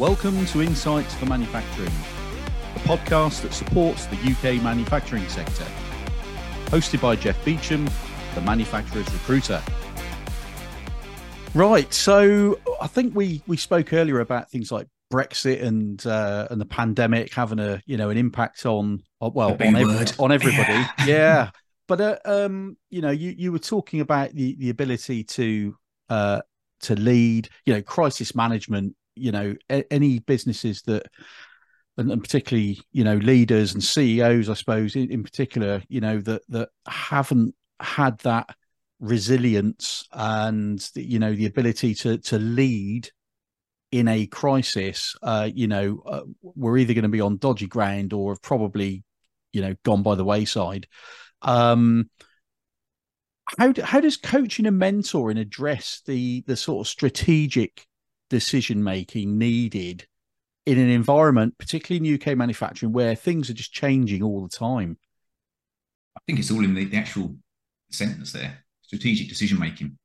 Welcome to Insights for Manufacturing, a podcast that supports the UK manufacturing sector. Hosted by Jeff Beecham, the manufacturer's recruiter. Right, so I think we we spoke earlier about things like Brexit and uh, and the pandemic having a you know an impact on well on, every, on everybody. Yeah. yeah. But uh, um, you know, you you were talking about the the ability to uh, to lead, you know, crisis management. You know, a- any businesses that, and, and, particularly, you know, leaders and CEOs, I suppose, in, in particular, you know, that that haven't had that resilience and you know the ability to to lead in a crisis uh you know uh, we're either going to be on dodgy ground or have probably you know gone by the wayside. Um how how does coaching and mentoring address the the sort of strategic decision making needed in an environment, particularly in UK manufacturing, where things are just changing all the time? I think it's all in the, the actual sentence there: strategic decision making.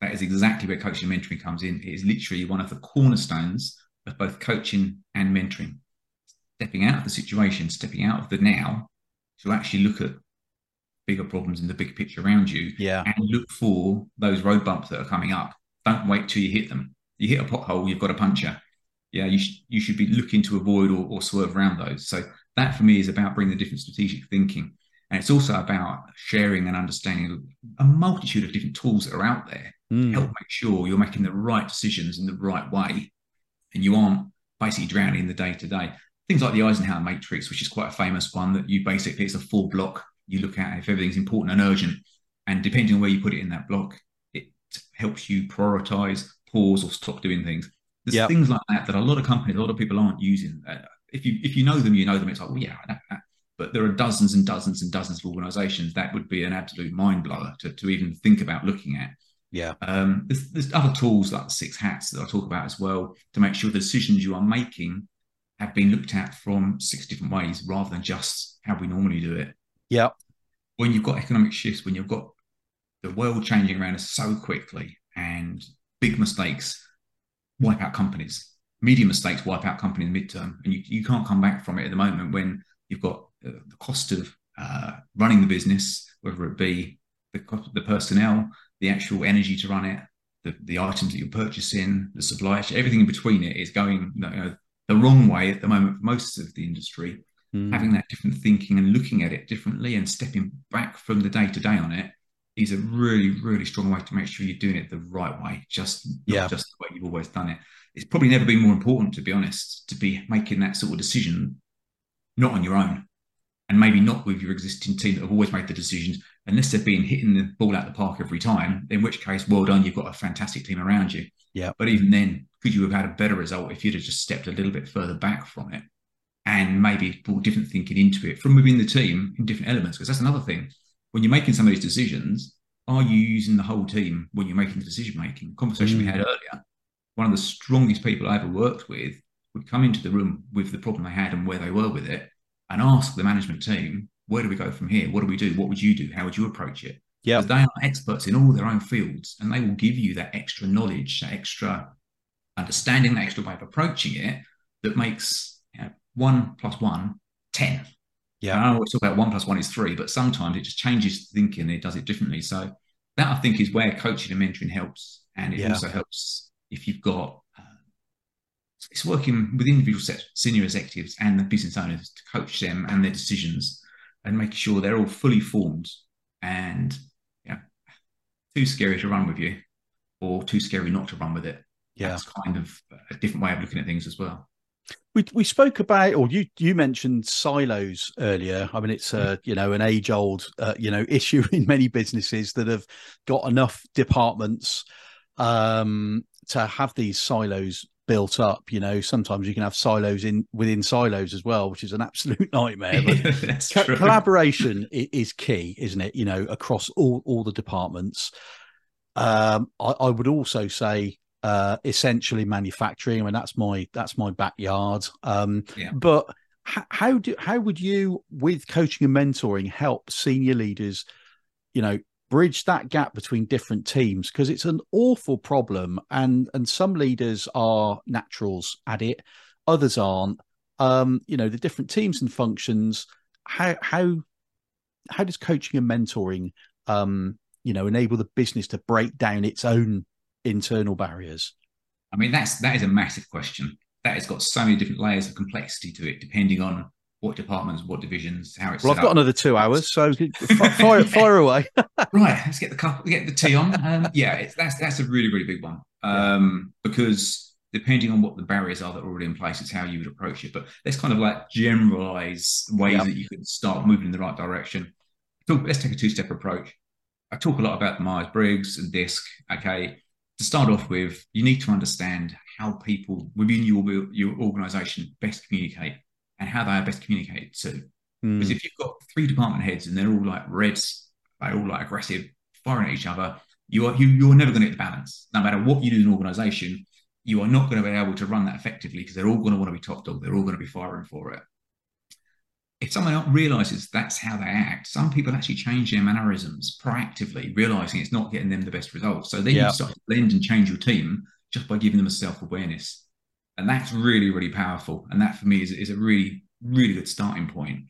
That is exactly where coaching and mentoring comes in. It is literally one of the cornerstones of both coaching and mentoring. Stepping out of the situation, stepping out of the now, to actually look at bigger problems in the big picture around you. Yeah. And look for those road bumps that are coming up. Don't wait till you hit them. You hit a pothole, you've got a puncture. Yeah, you, sh- you should be looking to avoid or, or swerve around those. So that for me is about bringing the different strategic thinking. And it's also about sharing and understanding a multitude of different tools that are out there mm. to help make sure you're making the right decisions in the right way and you aren't basically drowning in the day to day. Things like the Eisenhower matrix, which is quite a famous one that you basically, it's a full block you look at if everything's important and urgent. And depending on where you put it in that block, it helps you prioritize, pause, or stop doing things. There's yep. things like that that a lot of companies, a lot of people aren't using. Uh, if you if you know them, you know them. It's like, well, yeah, I know that. But there are dozens and dozens and dozens of organisations that would be an absolute mind blower to, to even think about looking at. Yeah. Um, there's, there's other tools like the six hats that I talk about as well to make sure the decisions you are making have been looked at from six different ways rather than just how we normally do it. Yeah. When you've got economic shifts, when you've got the world changing around us so quickly and big mistakes wipe out companies, medium mistakes wipe out companies in the midterm. And you, you can't come back from it at the moment when you've got the, the cost of uh, running the business, whether it be the, cost, the personnel, the actual energy to run it, the, the items that you're purchasing, the supply, everything in between it is going you know, the wrong way at the moment for most of the industry mm. having that different thinking and looking at it differently and stepping back from the day to day on it is a really, really strong way to make sure you're doing it the right way, just yeah. just the way you've always done it. It's probably never been more important, to be honest, to be making that sort of decision, not on your own, and maybe not with your existing team that have always made the decisions, unless they've been hitting the ball out the park every time. In which case, well done, you've got a fantastic team around you. Yeah. But even then, could you have had a better result if you'd have just stepped a little bit further back from it? and maybe brought different thinking into it from within the team in different elements. Because that's another thing. When you're making some of these decisions, are you using the whole team when you're making the decision making? Conversation mm. we had earlier. One of the strongest people I ever worked with would come into the room with the problem they had and where they were with it, and ask the management team, "Where do we go from here? What do we do? What would you do? How would you approach it?" Yeah, they are experts in all their own fields, and they will give you that extra knowledge, that extra understanding, that extra way of approaching it that makes one plus one, 10. Yeah. I always talk about one plus one is three, but sometimes it just changes thinking and it does it differently. So that I think is where coaching and mentoring helps. And it yeah. also helps if you've got uh, it's working with individual set, senior executives and the business owners to coach them and their decisions and make sure they're all fully formed and yeah, too scary to run with you or too scary not to run with it. Yeah. That's kind of a different way of looking at things as well. We we spoke about, or you you mentioned silos earlier. I mean, it's a you know an age old uh, you know issue in many businesses that have got enough departments um, to have these silos built up. You know, sometimes you can have silos in within silos as well, which is an absolute nightmare. But co- collaboration is key, isn't it? You know, across all all the departments. Um, I, I would also say uh, essentially manufacturing. I mean, that's my that's my backyard. Um, yeah. But how do how would you, with coaching and mentoring, help senior leaders, you know, bridge that gap between different teams because it's an awful problem and and some leaders are naturals at it others aren't um you know the different teams and functions how how how does coaching and mentoring um you know enable the business to break down its own internal barriers i mean that's that is a massive question that has got so many different layers of complexity to it depending on what departments, what divisions, how it's. Well, I've got up. another two hours, so fire, fire away. right, let's get the cup, get the tea on. Um, yeah, that's that's a really really big one um, yeah. because depending on what the barriers are that are already in place, it's how you would approach it. But let's kind of like generalize ways yep. that you could start moving in the right direction. So let's take a two step approach. I talk a lot about the Myers Briggs and DISC. Okay, to start off with, you need to understand how people within your your organization best communicate and how they are best communicated to. Mm. Because if you've got three department heads and they're all like reds, they're all like aggressive, firing at each other, you are you, you're never going to get the balance. No matter what you do in an organization, you are not going to be able to run that effectively because they're all going to want to be top dog. They're all going to be firing for it. If someone realizes that's how they act, some people actually change their mannerisms proactively, realizing it's not getting them the best results. So then yeah. you start to blend and change your team just by giving them a self awareness and that's really really powerful and that for me is, is a really really good starting point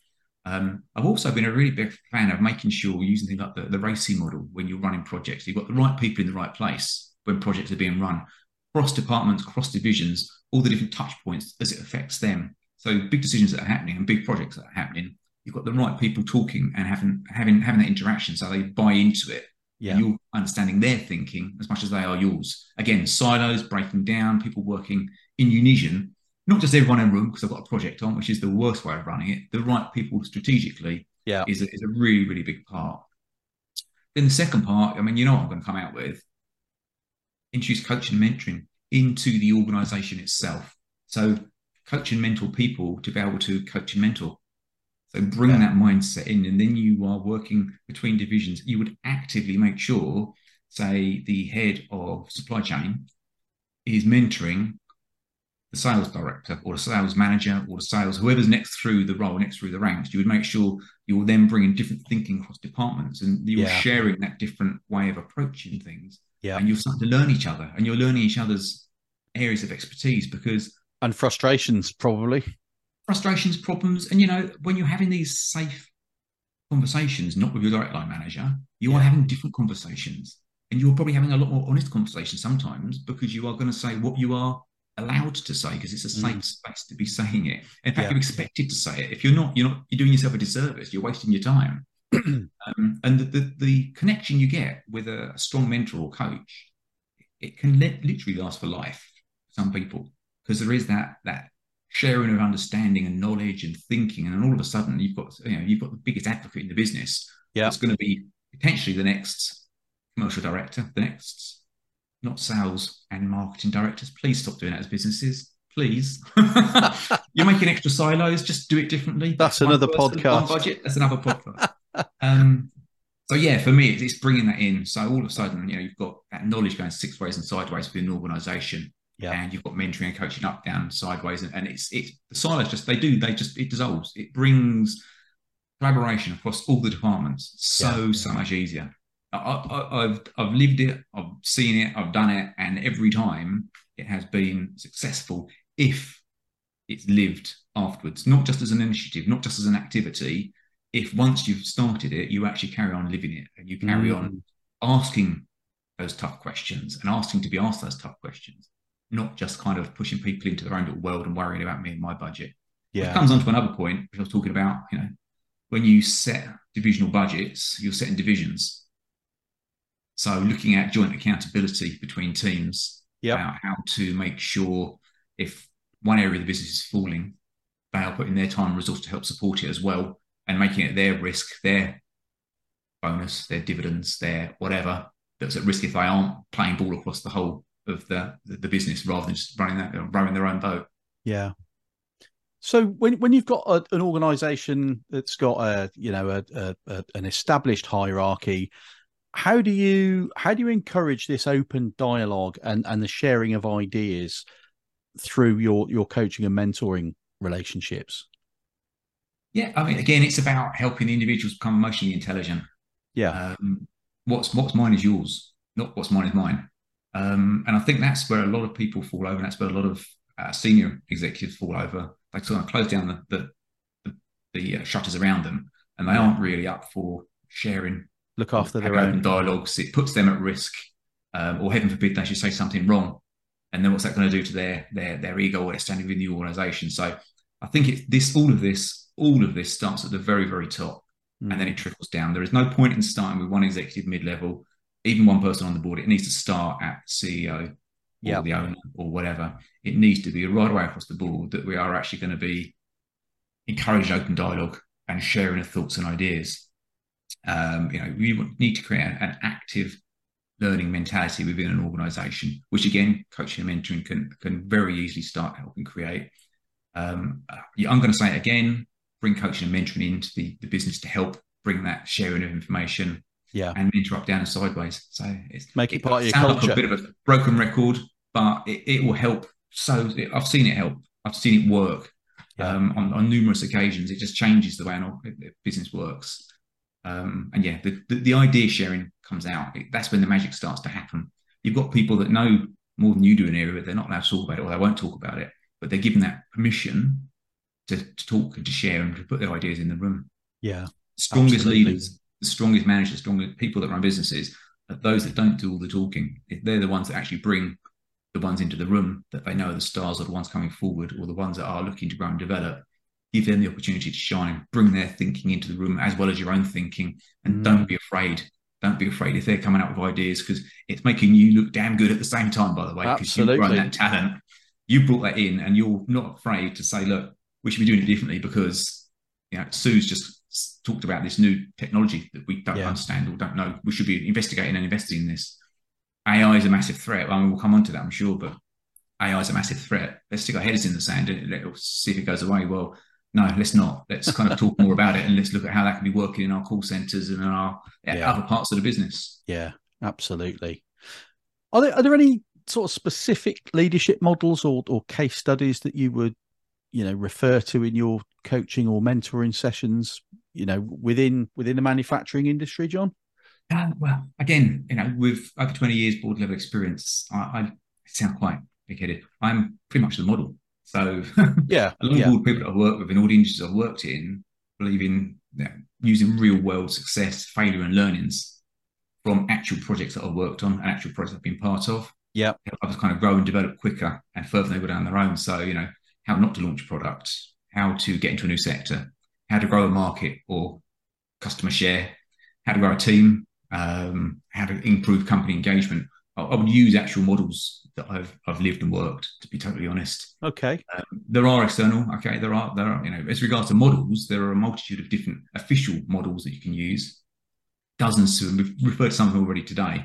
um, I've also been a really big fan of making sure using things like the, the RACI model when you're running projects. You've got the right people in the right place when projects are being run, cross departments, cross divisions, all the different touch points as it affects them. So big decisions that are happening and big projects that are happening, you've got the right people talking and having having having that interaction so they buy into it. Yeah. you're understanding their thinking as much as they are yours. Again, silos breaking down, people working in unison, not just everyone in a room because I've got a project on, which is the worst way of running it. The right people strategically yeah. is, a, is a really, really big part. Then the second part, I mean, you know what I'm going to come out with introduce coaching and mentoring into the organization itself. So coach and mentor people to be able to coach and mentor. So bring yeah. that mindset in, and then you are working between divisions. You would actively make sure, say, the head of supply chain is mentoring the sales director or the sales manager or the sales whoever's next through the role next through the ranks you would make sure you're then bringing different thinking across departments and you're yeah. sharing that different way of approaching things yeah and you're starting to learn each other and you're learning each other's areas of expertise because and frustrations probably frustrations problems and you know when you're having these safe conversations not with your direct line manager you yeah. are having different conversations and you're probably having a lot more honest conversations sometimes because you are going to say what you are allowed to say because it's a safe mm. space to be saying it. In fact, yeah. you're expected to say it. If you're not, you're not. You're doing yourself a disservice. You're wasting your time. um, and the, the, the connection you get with a, strong mentor or coach, it can let, literally last for life. For some people, because there is that that sharing of understanding and knowledge and thinking, and then all of a sudden you've got you know you've got the biggest advocate in the business. Yeah, it's going to be potentially the next commercial director, the next not sales and marketing directors. Please stop doing that as businesses. Please. You're making extra silos. Just do it differently. That's one another person, podcast. budget. That's another podcast. um, so yeah, for me, it's bringing that in. So all of a sudden, you know, you've got that knowledge going six ways and sideways within an organisation. Yeah. And you've got mentoring and coaching up, down, sideways, and, and it's it's the silos just they do they just it dissolves. It brings collaboration across all the departments so yeah. so much easier. I, have I've lived it, I've seen it, I've done it, and every time it has been successful if it's lived afterwards, not just as an initiative, not just as an activity. If once you've started it, you actually carry on living it and you carry mm. on asking those tough questions and asking to be asked those tough questions, not just kind of pushing people into their own little world and worrying about me and my budget. Yeah. Which comes on to another point, which I was talking about, you know, when you set divisional budgets, you're setting divisions so looking at joint accountability between teams yep. about how to make sure if one area of the business is falling, they are putting their time and resource to help support it as well and making it their risk, their bonus, their dividends, their whatever that's at risk if they aren't playing ball across the whole of the, the, business rather than just running that rowing their own boat. Yeah. So when when you've got a, an organisation that's got a you know a, a, a, an established hierarchy, how do you how do you encourage this open dialogue and and the sharing of ideas through your your coaching and mentoring relationships yeah i mean again it's about helping the individuals become emotionally intelligent yeah um, what's what's mine is yours, not what's mine is mine. Um, and I think that's where a lot of people fall over. And that's where a lot of uh, senior executives fall over. They sort of close down the the, the, the uh, shutters around them, and they yeah. aren't really up for sharing. Look after their own dialogues. It puts them at risk, um, or heaven forbid they should say something wrong, and then what's that going to do to their their their ego or their standing within the organisation? So I think it's this all of this all of this starts at the very very top, mm. and then it trickles down. There is no point in starting with one executive mid level, even one person on the board. It needs to start at the CEO or the owner or whatever. It needs to be right away across the board that we are actually going to be encouraging open dialogue and sharing of thoughts and ideas. Um, you know, we need to create an active learning mentality within an organization, which again, coaching and mentoring can can very easily start helping create. Um, I'm going to say it again: bring coaching and mentoring into the, the business to help bring that sharing of information, yeah, and interrupt down and sideways. So it's make it, it part of your culture. Like a bit of a broken record, but it, it will help. So it, I've seen it help. I've seen it work yeah. um, on, on numerous occasions. It just changes the way our business works. Um, and yeah, the, the, the, idea sharing comes out. It, that's when the magic starts to happen. You've got people that know more than you do in an area, but they're not allowed to talk about it or they won't talk about it, but they're given that permission to, to talk and to share and to put their ideas in the room. Yeah. Strongest absolutely. leaders, the strongest managers, strongest people that run businesses are those that don't do all the talking. They're the ones that actually bring the ones into the room that they know are the stars are the ones coming forward or the ones that are looking to grow and develop give them the opportunity to shine, bring their thinking into the room as well as your own thinking, and mm. don't be afraid. Don't be afraid if they're coming up with ideas because it's making you look damn good at the same time. By the way, because you've grown that talent, you brought that in, and you're not afraid to say, "Look, we should be doing it differently," because you know Sue's just talked about this new technology that we don't yeah. understand or don't know. We should be investigating and investing in this. AI is a massive threat. I mean, we'll come on to that, I'm sure, but AI is a massive threat. Let's stick our heads in the sand and let's see if it goes away. Well, no, let's not. Let's kind of talk more about it and let's look at how that can be working in our call centers and in our yeah. other parts of the business. Yeah, absolutely. Are there are there any sort of specific leadership models or, or case studies that you would, you know, refer to in your coaching or mentoring sessions, you know, within within the manufacturing industry, Jon? Uh, well, again, you know, with over 20 years board level experience, I, I sound quite big headed. I'm pretty much the model. So yeah, a lot yeah. of people that I've worked with in all the industries I've worked in believe in you know, using real world success, failure, and learnings from actual projects that I've worked on and actual projects I've been part of. Yeah, I was kind of grow and develop quicker and further they go down their own. So you know how not to launch a product, how to get into a new sector, how to grow a market or customer share, how to grow a team, um, how to improve company engagement. I, I would use actual models that I've I've lived and worked. To be totally honest, okay. Um, there are external. Okay, there are there are you know as regards to models, there are a multitude of different official models that you can use. Dozens to we've referred to some of them already today.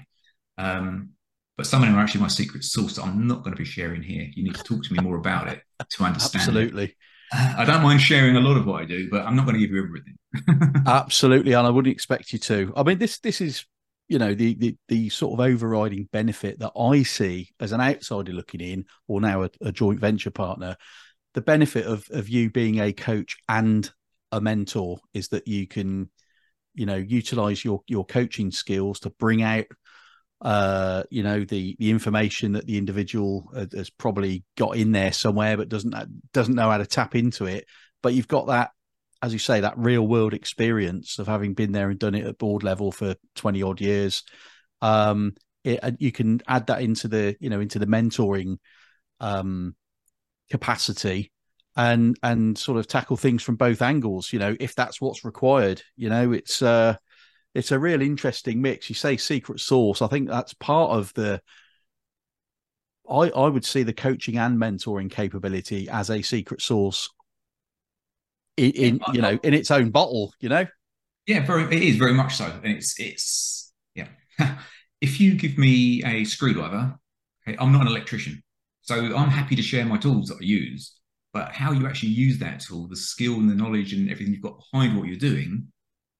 Um, but some of them are actually my secret sauce that I'm not going to be sharing here. You need to talk to me more about it to understand. Absolutely. It. I don't mind sharing a lot of what I do, but I'm not going to give you everything. Absolutely, and I wouldn't expect you to. I mean, this this is you know the, the the sort of overriding benefit that I see as an outsider looking in, or now a, a joint venture partner, the benefit of of you being a coach and a mentor is that you can, you know, utilize your your coaching skills to bring out uh you know the the information that the individual has probably got in there somewhere but doesn't doesn't know how to tap into it but you've got that as you say, that real world experience of having been there and done it at board level for 20 odd years. Um, it, you can add that into the, you know, into the mentoring um, capacity and, and sort of tackle things from both angles, you know, if that's what's required, you know, it's, uh, it's a real interesting mix. You say secret sauce. I think that's part of the, I, I would see the coaching and mentoring capability as a secret sauce in, in you know in its own bottle you know yeah very it is very much so and it's it's yeah if you give me a screwdriver okay i'm not an electrician so i'm happy to share my tools that i use but how you actually use that tool the skill and the knowledge and everything you've got behind what you're doing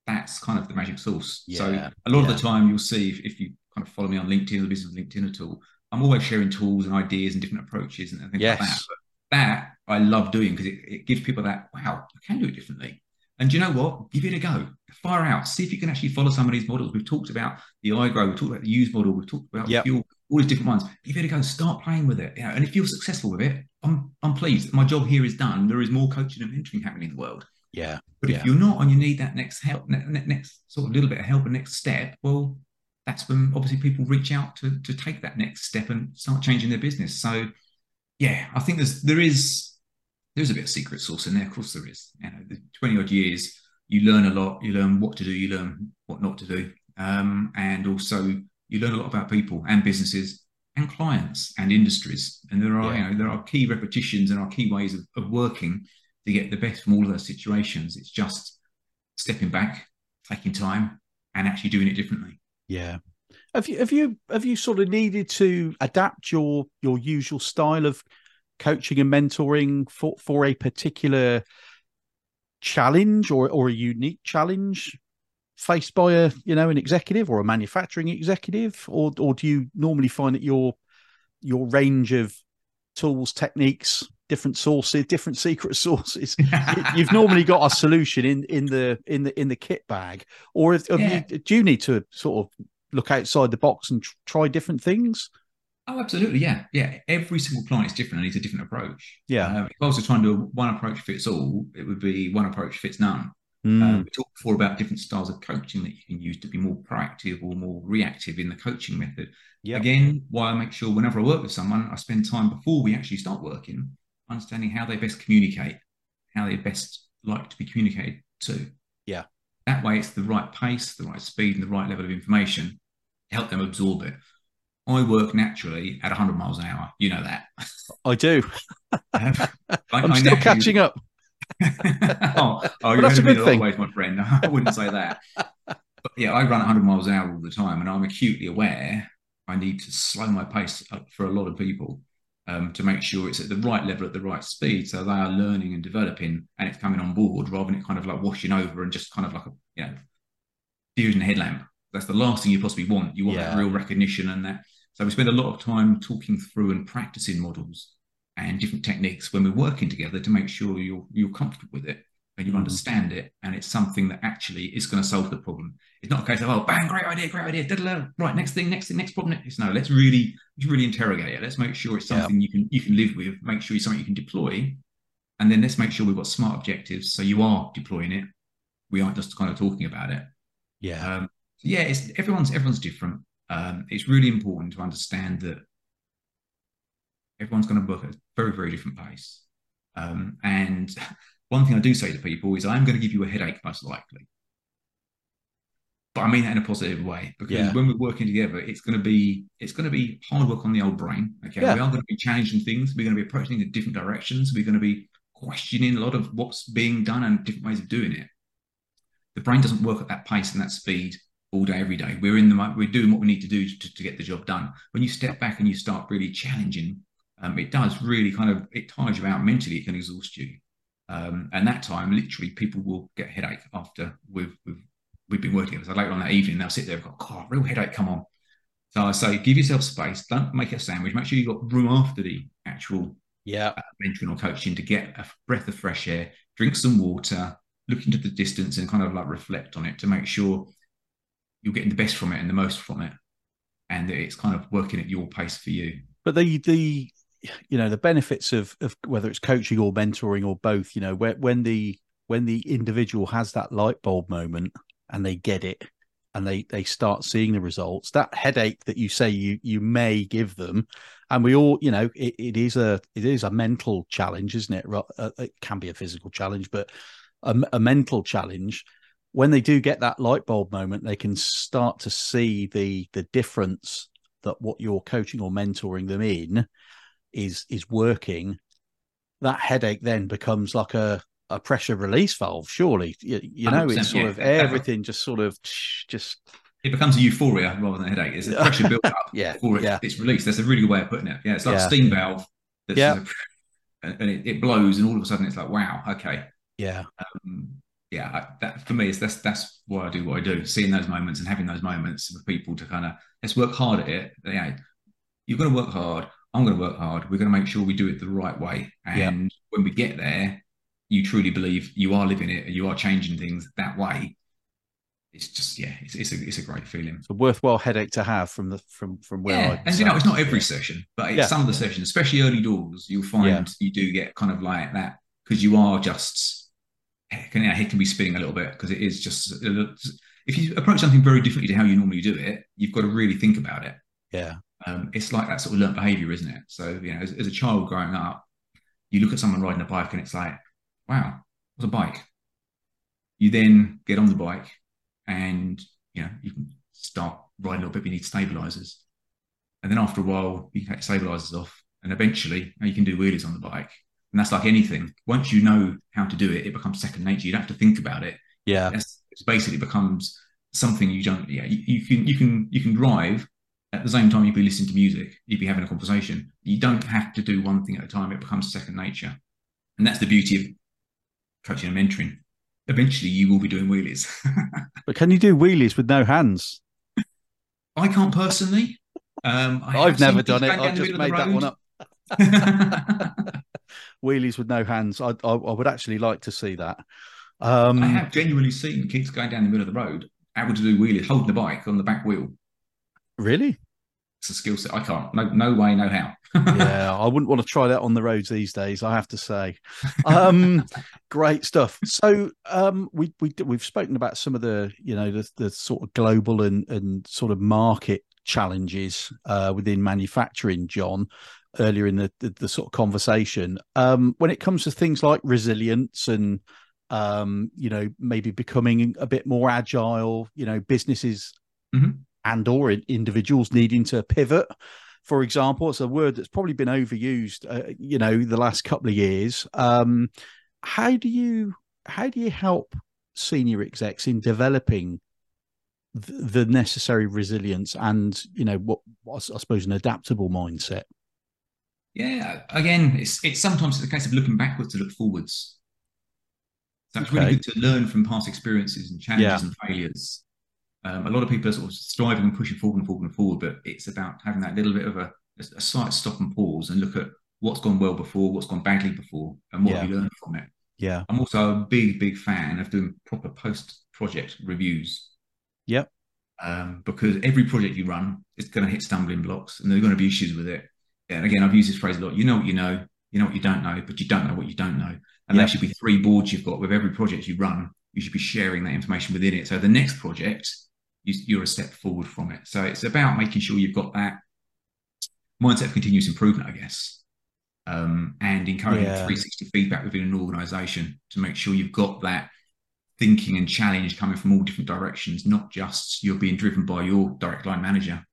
that's kind of the magic sauce yeah, so a lot yeah. of the time you'll see if, if you kind of follow me on linkedin or business linkedin at all i'm always sharing tools and ideas and different approaches and things yes. like that but that I love doing because it, it gives people that wow, I can do it differently. And you know what? Give it a go. Fire out. See if you can actually follow some of these models. We've talked about the iGrow, we've talked about the use model, we've talked about yep. fuel, all these different ones. Give it a go. Start playing with it. You know, and if you're successful with it, I'm I'm pleased. My job here is done. There is more coaching and mentoring happening in the world. Yeah. But yeah. if you're not and you need that next help, next sort of little bit of help and next step, well, that's when obviously people reach out to to take that next step and start changing their business. So yeah, I think there's there is there's a bit of secret sauce in there. Of course, there is. You know, the 20 odd years, you learn a lot. You learn what to do. You learn what not to do. Um, and also, you learn a lot about people and businesses and clients and industries. And there are, yeah. you know, there are key repetitions and are key ways of, of working to get the best from all of those situations. It's just stepping back, taking time, and actually doing it differently. Yeah. Have you have you have you sort of needed to adapt your your usual style of coaching and mentoring for for a particular challenge or or a unique challenge faced by a you know an executive or a manufacturing executive or or do you normally find that your your range of tools techniques different sources different secret sources you've normally got a solution in in the in the in the kit bag or if, yeah. you, do you need to sort of look outside the box and tr- try different things Oh, absolutely. Yeah. Yeah. Every single client is different and needs a different approach. Yeah. Uh, if I was to try and do one approach fits all, it would be one approach fits none. Mm. Um, we talked before about different styles of coaching that you can use to be more proactive or more reactive in the coaching method. Yep. Again, why I make sure whenever I work with someone, I spend time before we actually start working, understanding how they best communicate, how they best like to be communicated to. Yeah. That way, it's the right pace, the right speed, and the right level of information. to Help them absorb it. I work naturally at 100 miles an hour. You know that. I do. I, am still catching up. oh, oh that's a good thing. My friend. I wouldn't say that. But yeah, I run 100 miles an hour all the time, and I'm acutely aware I need to slow my pace up for a lot of people um, to make sure it's at the right level at the right speed, so they are learning and developing, and it's coming on board rather than it kind of like washing over and just kind of like a you know, fusion headlamp. That's the last thing you possibly want. You want yeah. that real recognition and that so we spend a lot of time talking through and practicing models and different techniques when we're working together to make sure you're you're comfortable with it and you understand it and it's something that actually is going to solve the problem. It's not a case of oh bang great idea great idea da-da-da. right next thing next thing next problem. It's no let's really really interrogate it. Let's make sure it's something yeah. you can you can live with. Make sure it's something you can deploy, and then let's make sure we've got smart objectives so you are deploying it. We aren't just kind of talking about it. Yeah. Um, yeah, it's everyone's everyone's different um, it's really important to understand that everyone's going to work at a very, very different pace. Um, and one thing I do say to people is, I'm going to give you a headache, most likely. But I mean that in a positive way because yeah. when we're working together, it's going to be it's going to be hard work on the old brain. Okay, yeah. we are going to be challenging things. We're going to be approaching in different directions. We're going to be questioning a lot of what's being done and different ways of doing it. The brain doesn't work at that pace and that speed all day, every day. We're in the we're doing what we need to do to, to get the job done. When you step back and you start really challenging, um, it does really kind of it tires you out mentally. It can exhaust you, um, and that time literally people will get a headache after we've we've, we've been working. So later on that evening, they'll sit there and go, "God, real headache, come on." So I say, give yourself space. Don't make a sandwich. Make sure you've got room after the actual yeah uh, mentoring or coaching to get a breath of fresh air, drink some water, look into the distance, and kind of like reflect on it to make sure you're getting the best from it and the most from it, and that it's kind of working at your pace for you. But the the you know the benefits of of whether it's coaching or mentoring or both, you know, where, when the when the individual has that light bulb moment and they get it and they they start seeing the results that headache that you say you you may give them and we all you know it, it is a it is a mental challenge isn't it? Uh, it can be a physical challenge but a, a mental challenge. When they do get that light bulb moment, they can start to see the the difference that what you're coaching or mentoring them in is is working. That headache then becomes like a a pressure release valve. Surely, you, you know, it's sort yeah, of everything just sort of just. It becomes a euphoria rather than a headache. It's a pressure built up yeah, before yeah. it's released. That's a really good way of putting it. Yeah, it's like yeah. a steam valve. That's yeah. and it, it, blows, and all of a sudden it's like, wow, okay. Yeah. Um, yeah, that for me is that's that's why I do what I do. Seeing those moments and having those moments for people to kind of let's work hard at it. Yeah, you've got to work hard. I'm going to work hard. We're going to make sure we do it the right way. And when we get there, you truly believe you are living it and you are changing things that way, it's just yeah, it's, it's a it's a great feeling. It's a worthwhile headache to have from the from from where yeah. I and you know it's not every session, but yeah. some of the sessions, especially early doors, you'll find yeah. you do get kind of like that because you are just can head can be spinning a little bit because it is just if you approach something very differently to how you normally do it, you've got to really think about it. Yeah, um, it's like that sort of learned behavior, isn't it? So you know, as, as a child growing up, you look at someone riding a bike and it's like, wow, what's a bike? You then get on the bike and you know you can start riding a little bit. But you need stabilizers, and then after a while you can take stabilizers off, and eventually you can do wheelies on the bike. And that's like anything. Once you know how to do it, it becomes second nature. You don't have to think about it. Yeah, it basically becomes something you don't. Yeah, you, you can you can you can drive at the same time you'd be listening to music, you'd be having a conversation. You don't have to do one thing at a time. It becomes second nature. And that's the beauty of coaching and mentoring eventually you will be doing wheelies. but can you do wheelies with no hands? I can't personally. Um, I have never done it. I've just made that one up. wheelies with no hands. I, I, I, would actually like to see that. Um, I have genuinely seen kids going down the middle of the road able to do wheelies, holding the bike on the back wheel. Really? it's a skill set I can't. No, no way, no how. yeah, I wouldn't want to try that on the roads these days. I have to say, um, great stuff. So um, we we we've spoken about some of the you know the, the sort of global and and sort of market challenges uh, within manufacturing, Jon. Earlier in the, the, the sort of conversation, um, when it comes to things like resilience and um, you know maybe becoming a bit more agile, you know businesses mm-hmm and or individuals needing to pivot for example. It's a word that's probably been overused uh, you know the last couple of years. Um, how do you how do you help senior execs in developing the necessary resilience and you know what, what I suppose an adaptable mindset? Yeah again it's it's sometimes it's a case of looking backwards to look forwards. So it's okay. really good to learn from past experiences and challenges yeah. and failures um, a lot of people are sort of striving and pushing forward and forward and forward, but it's about having that little bit of a, a slight stop and pause and look at what's gone well before, what's gone badly before, and what yeah. have you learned from it. Yeah. I'm also a big, big fan of doing proper post project reviews. Yep. Um, because every project you run is going to hit stumbling blocks and there are going to be issues with it. And again, I've used this phrase a lot. You know what you know, you know what you don't know, but you don't know what you don't know. And yep. there should be three boards you've got with every project you run. You should be sharing that information within it. So the next project you, are a step forward from it. So it's about making sure you've got that mindset of continuous improvement, I guess, um, and encouraging yeah. 360 feedback within an organization to make sure you've got that thinking and challenge coming from all different directions, not just you're being driven by your direct line manager.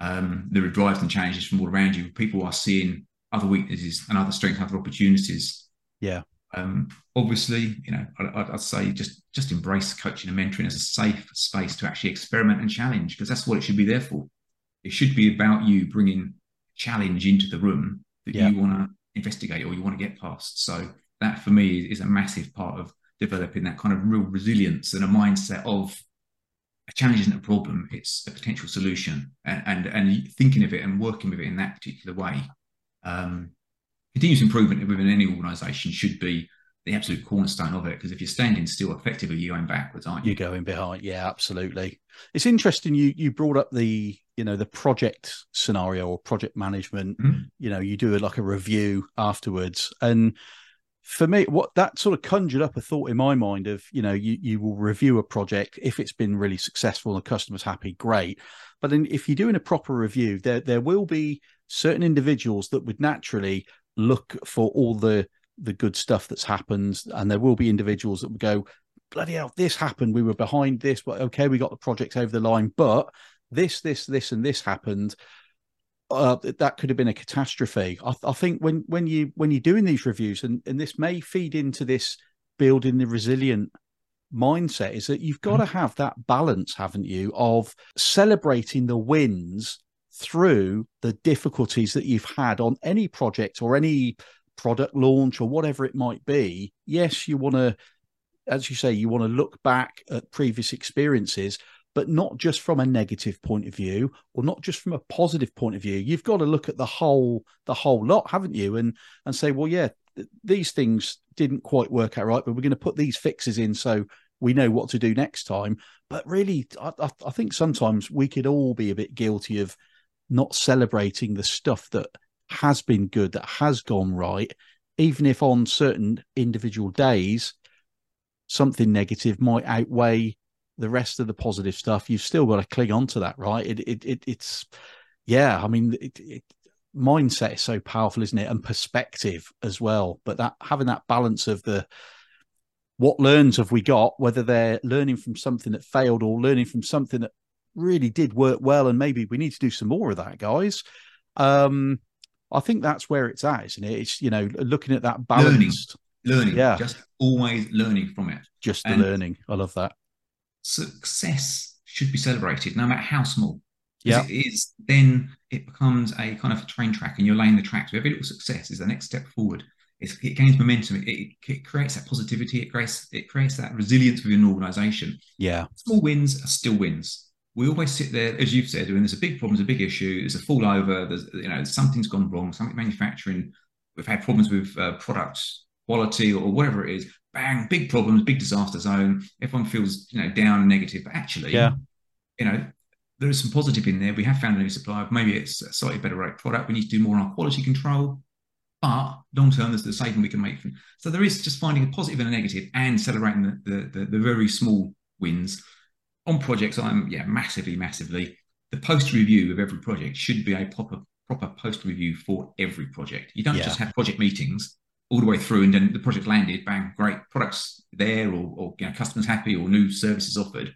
Um, there are drives and challenges from all around you. People are seeing other weaknesses and other strengths, other opportunities. Yeah. Um, obviously, you know, I, would say just just embrace coaching and mentoring as a safe space to actually experiment and challenge because that's what it should be there for. It should be about you bringing challenge into the room that yeah. you want to investigate or you want to get past. So that for me is a massive part of developing that kind of real resilience and a mindset of a challenge isn't a problem; it's a potential solution, and and, and thinking of it and working with it in that particular way. Um, continuous improvement within any organization should be the absolute cornerstone of it because if you're standing still effectively you're going backwards aren't you? You're going behind. Yeah absolutely. It's interesting you you brought up the you know the project scenario or project management. Mm-hmm. you know you do like a review afterwards. And for me what that sort of conjured up a thought in my mind of you know you you will review a project. If it's been really successful and the customer's happy great. But then if you're doing a proper review there there will be certain individuals that would naturally look for all the the good stuff that's happened, and there will be individuals that will go, bloody hell, this happened. We were behind this, but okay, we got the project over the line, but this, this, this, and this happened. Uh, that could have been a catastrophe. I, I, think when when you when you're doing these reviews, and and this may feed into this building the resilient mindset, is that you've got mm-hmm. to have that balance, haven't you, of celebrating the wins through the difficulties that you've had on any project or any product launch or whatever it might be. Yes, you want to, as you say, you want to look back at previous experiences, but not just from a negative point of view or not just from a positive point of view. You've got to look at the whole the whole lot, haven't you? And and say, well, yeah, these things didn't quite work out right, but we're going to put these fixes in so we know what to do next time. But really, I, I think sometimes we could all be a bit guilty of not celebrating the stuff that has been good, that has gone right, even if on certain individual days something negative might outweigh the rest of the positive stuff. You've still got to cling on to that, right? It, it, it it's, yeah. I mean, it, it, mindset is so powerful, isn't it? And perspective as well. But that having that balance of the what learns have we got, whether they're learning from something that failed or learning from something that really did work well, and maybe we need to do some more of that, guys. Um, I think that's where it's at, isn't it? It's you know looking at that balanced learning, learning, yeah, just always learning from it. Just the and learning. I love that. Success should be celebrated, no matter how small. Yeah, it is. Then it becomes a kind of a train track, and you're laying the tracks. So every little success is the next step forward. It's, it gains momentum. It, it, creates that positivity. It creates it creates that resilience within an organisation. Yeah, small wins are still wins we always sit there, as you've said, when there's a big problem, there's a big issue, there's a fall over, there's you know something's gone wrong, something manufacturing, we've had problems with uh, product quality or, or, whatever it is. Bang, big problems, big disaster zone. Everyone feels you know down and negative, but actually, yeah, you know there is some positive in there. We have found a new supplier. Maybe it's a slightly better rate product. We need to do more on our quality control. But long term, there's the saving we can make. From, so there is just finding a positive and a negative and celebrating the, the, the, the very small wins on projects, I'm yeah massively, massively. The post review of every project should be a proper proper post review for every project. You don't yeah. just have project meetings all the way through, and then the project landed, bang, great products there, or, or you know, customers happy, or new services offered.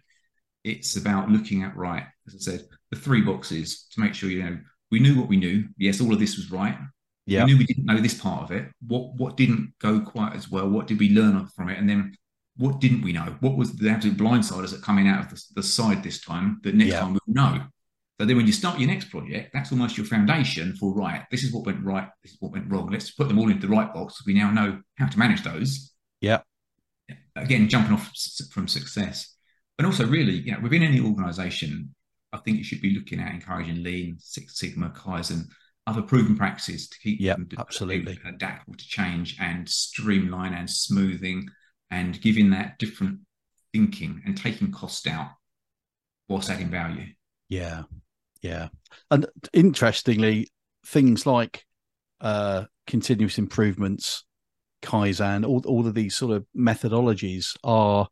It's about looking at right, as I said, the three boxes to make sure you know we knew what we knew. Yes, all of this was right. Yeah. We knew we didn't know this part of it. What what didn't go quite as well? What did we learn from it? And then what didn't we know? What was the absolute blindsiders that coming out of the, the side this time that next yeah. time we'll know? So then when you start your next project, that's almost your foundation for right, this is what went right, this is what went wrong. Let's put them all into the right box. We now know how to manage those. Yeah. Again, jumping off from success. And also really, you know, within any organization, I think you should be looking at encouraging lean, Six Sigma, Kaizen, other proven practices to keep yeah, them absolutely adaptable to change and streamline and smoothing and giving that different thinking and taking cost out whilst adding value. Yeah, yeah. And interestingly, things like uh, continuous improvements, Kaizen, all, all of these sort of methodologies are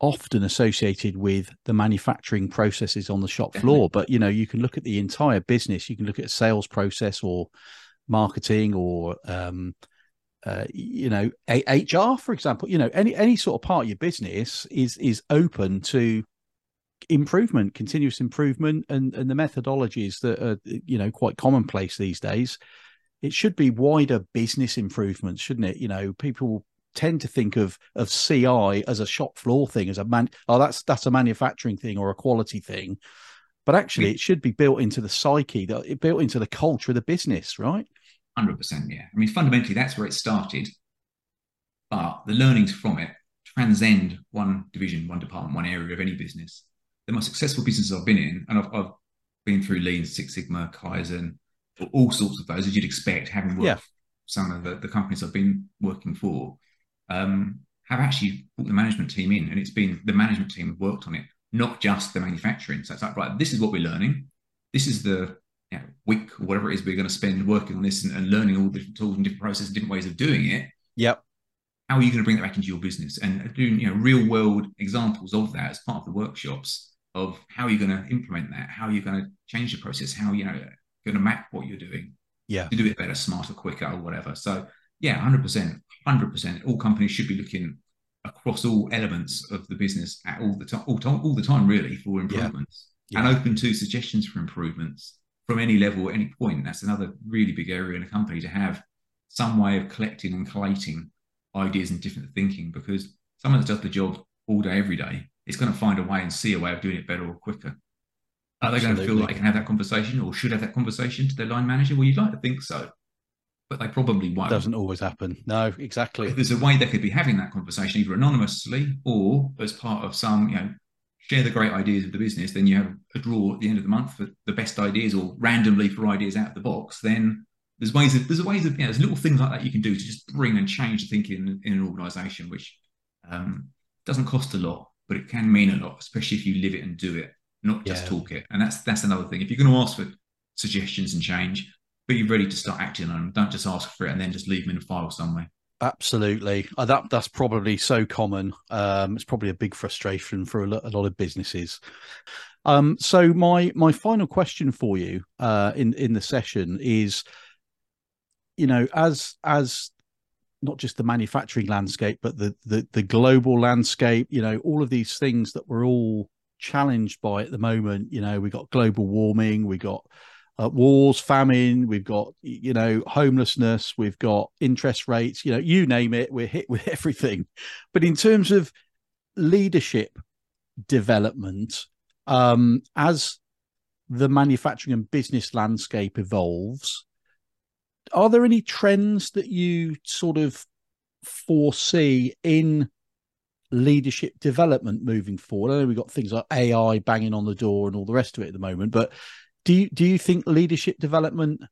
often associated with the manufacturing processes on the shop floor. But you know, you can look at the entire business. You can look at a sales process or marketing or um, uh, you know, a- HR, for example, you know, any any sort of part of your business is is open to improvement, continuous improvement, and and the methodologies that are you know quite commonplace these days. It should be wider business improvements, shouldn't it? You know, people tend to think of of CI as a shop floor thing, as a man. Oh, that's that's a manufacturing thing or a quality thing, but actually, it should be built into the psyche, that it built into the culture of the business, right? 100%. Yeah. I mean, fundamentally, that's where it started. But the learnings from it transcend one division, one department, one area of any business. The most successful businesses I've been in, and I've, I've been through Lean, Six Sigma, Kaizen, all sorts of those, as you'd expect, having worked yeah. some of the, the, companies I've been working for, um, have actually brought the management team in, and it's been the management team have worked on it, not just the manufacturing. So it's like, right, this is what we're learning. This is the you know, week or whatever it is we're going to spend working on this and, and learning all the different tools and different processes, different ways of doing it. Yep. How are you going to bring that back into your business and doing you know real world examples of that as part of the workshops of how you're going to implement that, how you're going to change the process, how you know going to map what you're doing, yeah, to do it better, smarter, quicker, or whatever. So yeah, hundred percent, hundred percent. All companies should be looking across all elements of the business at all the time, all, time, all the time, really, for improvements yeah. Yeah. and open to suggestions for improvements from any level at any point. That's another really big area in a company to have some way of collecting and collating ideas and different thinking because someone that does the job all day, every day, is going to find a way and see a way of doing it better or quicker. Are they going to feel like they can have that conversation or should have that conversation to their line manager? Well, you'd like to think so, but they probably won't. Doesn't always happen. No, exactly. If there's a way they could be having that conversation either anonymously or as part of some, you know, share the great ideas of the business, then you have a draw at the end of the month for the best ideas or randomly for ideas out of the box, then there's ways of there's ways of yeah, there's little things like that you can do to just bring and change the thinking in, in an organization, which um, doesn't cost a lot, but it can mean a lot, especially if you live it and do it, not just yeah. talk it. And that's that's another thing. If you're going to ask for suggestions and change, be ready to start acting on them. Don't just ask for it and then just leave them in a file somewhere. Absolutely, uh, that that's probably so common. Um, it's probably a big frustration for a lot, of businesses. Um, so my my final question for you uh, in in the session is, you know, as as not just the manufacturing landscape, but the the the global landscape. You know, all of these things that we're all challenged by at the moment. You know, we got global warming, we got uh, wars, famine, we've got you know homelessness, we've got interest rates, you know, you name it, we're hit with everything. But in terms of leadership development, um, as the manufacturing and business landscape evolves, are there any trends that you sort of foresee in leadership development moving forward? I know we've got things like AI banging on the door and all the rest of it at the moment, but do you do you think leadership development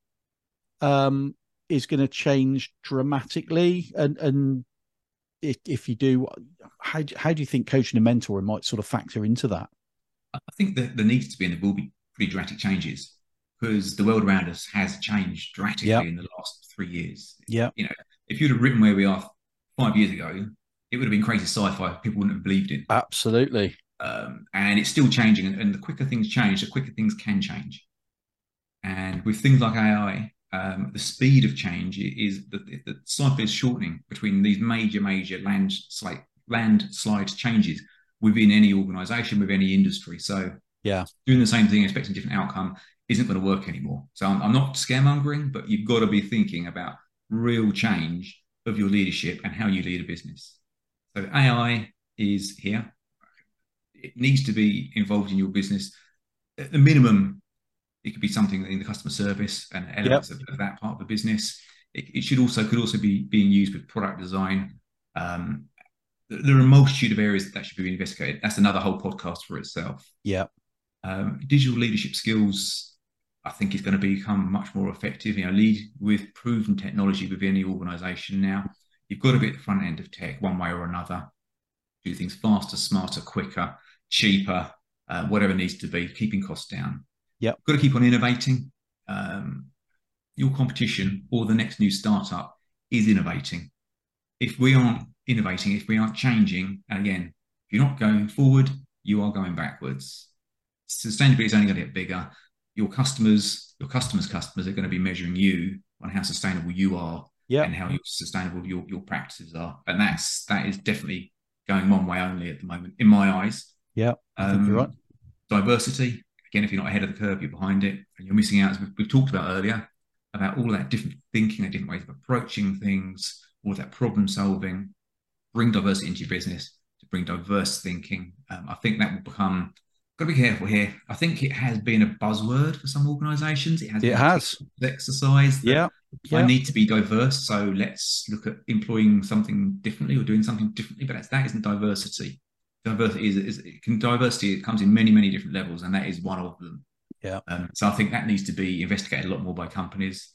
um, is going to change dramatically? And and if, if you do, how how do you think coaching and mentoring might sort of factor into that? I think that there needs to be and there will be pretty dramatic changes because the world around us has changed dramatically yep. in the last three years. Yeah, you know, if you'd have written where we are five years ago, it would have been crazy sci-fi. People wouldn't have believed it. Absolutely. Um, and it's still changing. And, and, the quicker things change, the quicker things can change. And with things like AI, um, the speed of change is the, the cycle is shortening between these major, major landslide landslide changes within any organization, with any industry. So yeah, doing the same thing, expecting a different outcome isn't going to work anymore. So I'm, I'm not scaremongering, but you've got to be thinking about real change of your leadership and how you lead a business. So AI is here. It needs to be involved in your business. At the minimum, it could be something in the customer service and elements yep. of, of, that part of the business. It, it, should also could also be being used with product design. Um, there are a multitude of areas that should be investigated. That's another whole podcast for itself. Yeah. Um, digital leadership skills, I think, is going to become much more effective. You know, lead with proven technology within the organisation now. You've got to be at the front end of tech one way or another. Do things faster, smarter, quicker, cheaper, uh, whatever needs to be, keeping costs down. Yeah, got to keep on innovating. Um, your competition or the next new startup is innovating. If we aren't innovating, if we aren't changing, and again, if you're not going forward, you are going backwards. Sustainability is only going to get bigger. Your customers, your customers' customers are going to be measuring you on how sustainable you are yeah. and how sustainable your, your practices are. And that's that is definitely going one way only at the moment, in my eyes. Yeah, um, you're right. Diversity, Again, if you're not ahead of the curve, you're behind it, and you're missing out. As we've, we've talked about earlier, about all that different thinking, and different ways of approaching things, all that problem solving. Bring diversity into your business to bring diverse thinking. Um, I think that will become. Got to be careful here. I think it has been a buzzword for some organisations. It has. It has exercise. Yeah. yeah. I need to be diverse, so let's look at employing something differently or doing something differently. But that's, that isn't diversity diversity is, is can diversity it comes in many many different levels and that is one of them. Yeah. Um, so i think that needs to be investigated a lot more by companies.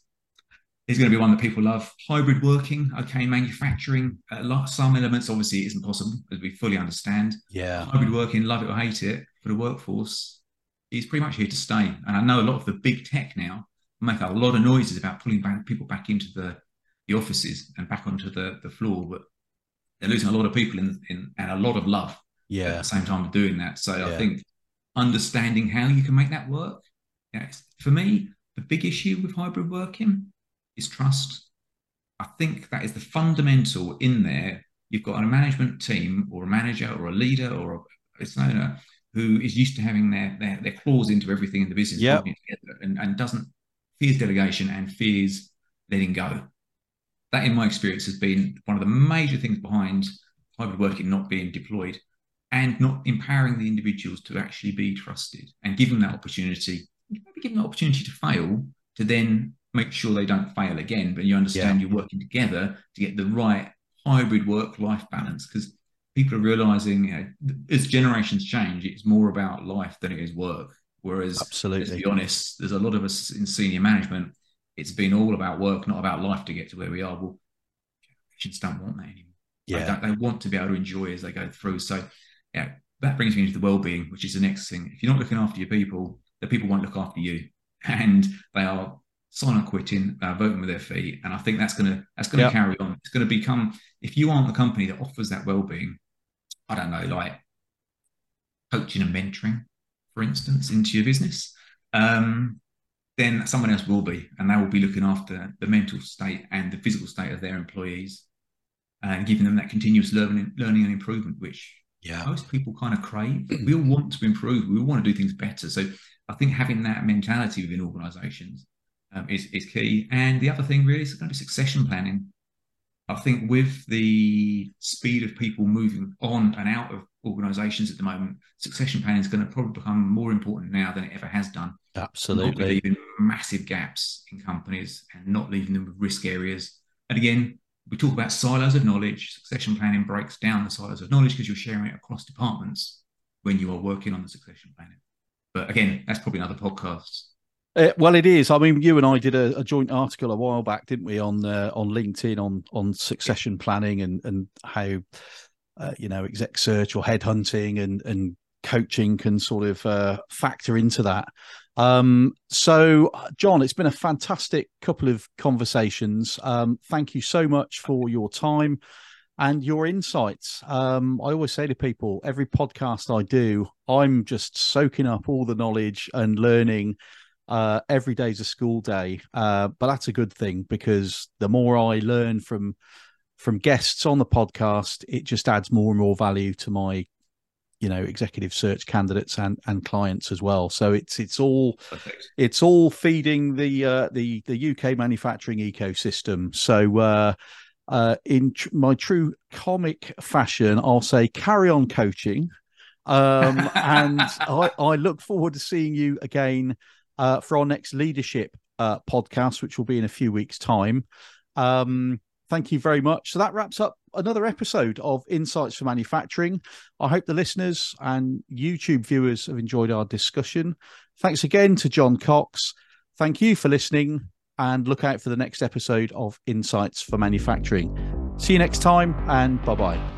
Is going to be one that people love hybrid working okay manufacturing. A lot some elements obviously isn't possible as we fully understand. Yeah. Hybrid working love it or hate it for the workforce is pretty much here to stay. And i know a lot of the big tech now make a lot of noises about pulling back people back into the the offices and back onto the the floor but they're losing a lot of people in, in and a lot of love yeah. at the same time of doing that. So yeah. i think understanding how you can make that work yeah, for me the big issue with hybrid working is trust. I think that is the fundamental in there. You've got a management team or a manager or a leader or a business owner who is used to having their their, their claws into everything in the business yep. and, and doesn't fears delegation and fears letting go. That in my experience has been one of the major things behind hybrid working not being deployed and not empowering the individuals to actually be trusted and give them that opportunity, maybe give them the opportunity to fail to then make sure they don't fail again. But you understand yeah. you're working together to get the right hybrid work life balance because people are realizing you know, as generations change, it's more about life than it is work. Whereas, absolutely, to be honest, there's a lot of us in senior management it's been all about work, not about life to get to where we are. Well, generations don't want that anymore. Yeah. They, they, want to be able to enjoy as they go through. So, yeah, that brings me into the well-being, which is the next thing. If you're not looking after your people, the people won't look after you, and they are silent quitting, uh, voting with their feet. And I think that's gonna that's gonna yep. carry on. It's gonna become if you aren't the company that offers that well-being, I don't know, like coaching and mentoring, for instance, into your business. Um, then someone else will be, and they will be looking after the mental state and the physical state of their employees, and giving them that continuous learning, learning and improvement, which yeah. most people kind of crave. we all want to improve. We all want to do things better. So I think having that mentality within organisations um, is is key. And the other thing really is going to be succession planning. I think with the speed of people moving on and out of organisations at the moment, succession planning is going to probably become more important now than it ever has done. Absolutely. Leaving massive gaps in companies and not leaving them with risk areas. And again, we talk about silos of knowledge. Succession planning breaks down the silos of knowledge because you're sharing it across departments when you are working on the succession planning. But again, that's probably another podcast. Uh, well, it is. I mean, you and I did a, a joint article a while back, didn't we, on uh, on LinkedIn on on succession planning and and how uh, you know exec search or headhunting and and coaching can sort of uh, factor into that. Um, so, Jon, it's been a fantastic couple of conversations. Um, thank you so much for your time and your insights. Um, I always say to people, every podcast I do, I'm just soaking up all the knowledge and learning. Uh, every day's a school day, uh, but that's a good thing because the more I learn from from guests on the podcast, it just adds more and more value to my you know executive search candidates and and clients as well so it's it's all Perfect. it's all feeding the uh, the the UK manufacturing ecosystem so uh, uh, in tr- my true comic fashion I'll say carry on coaching um, and I, I look forward to seeing you again uh, for our next leadership uh, podcast which will be in a few weeks time um, thank you very much. So that wraps up another episode of Insights for Manufacturing. I hope the listeners and YouTube viewers have enjoyed our discussion. Thanks again to Jon Cox. Thank you for listening and look out for the next episode of Insights for Manufacturing. See you next time and bye bye.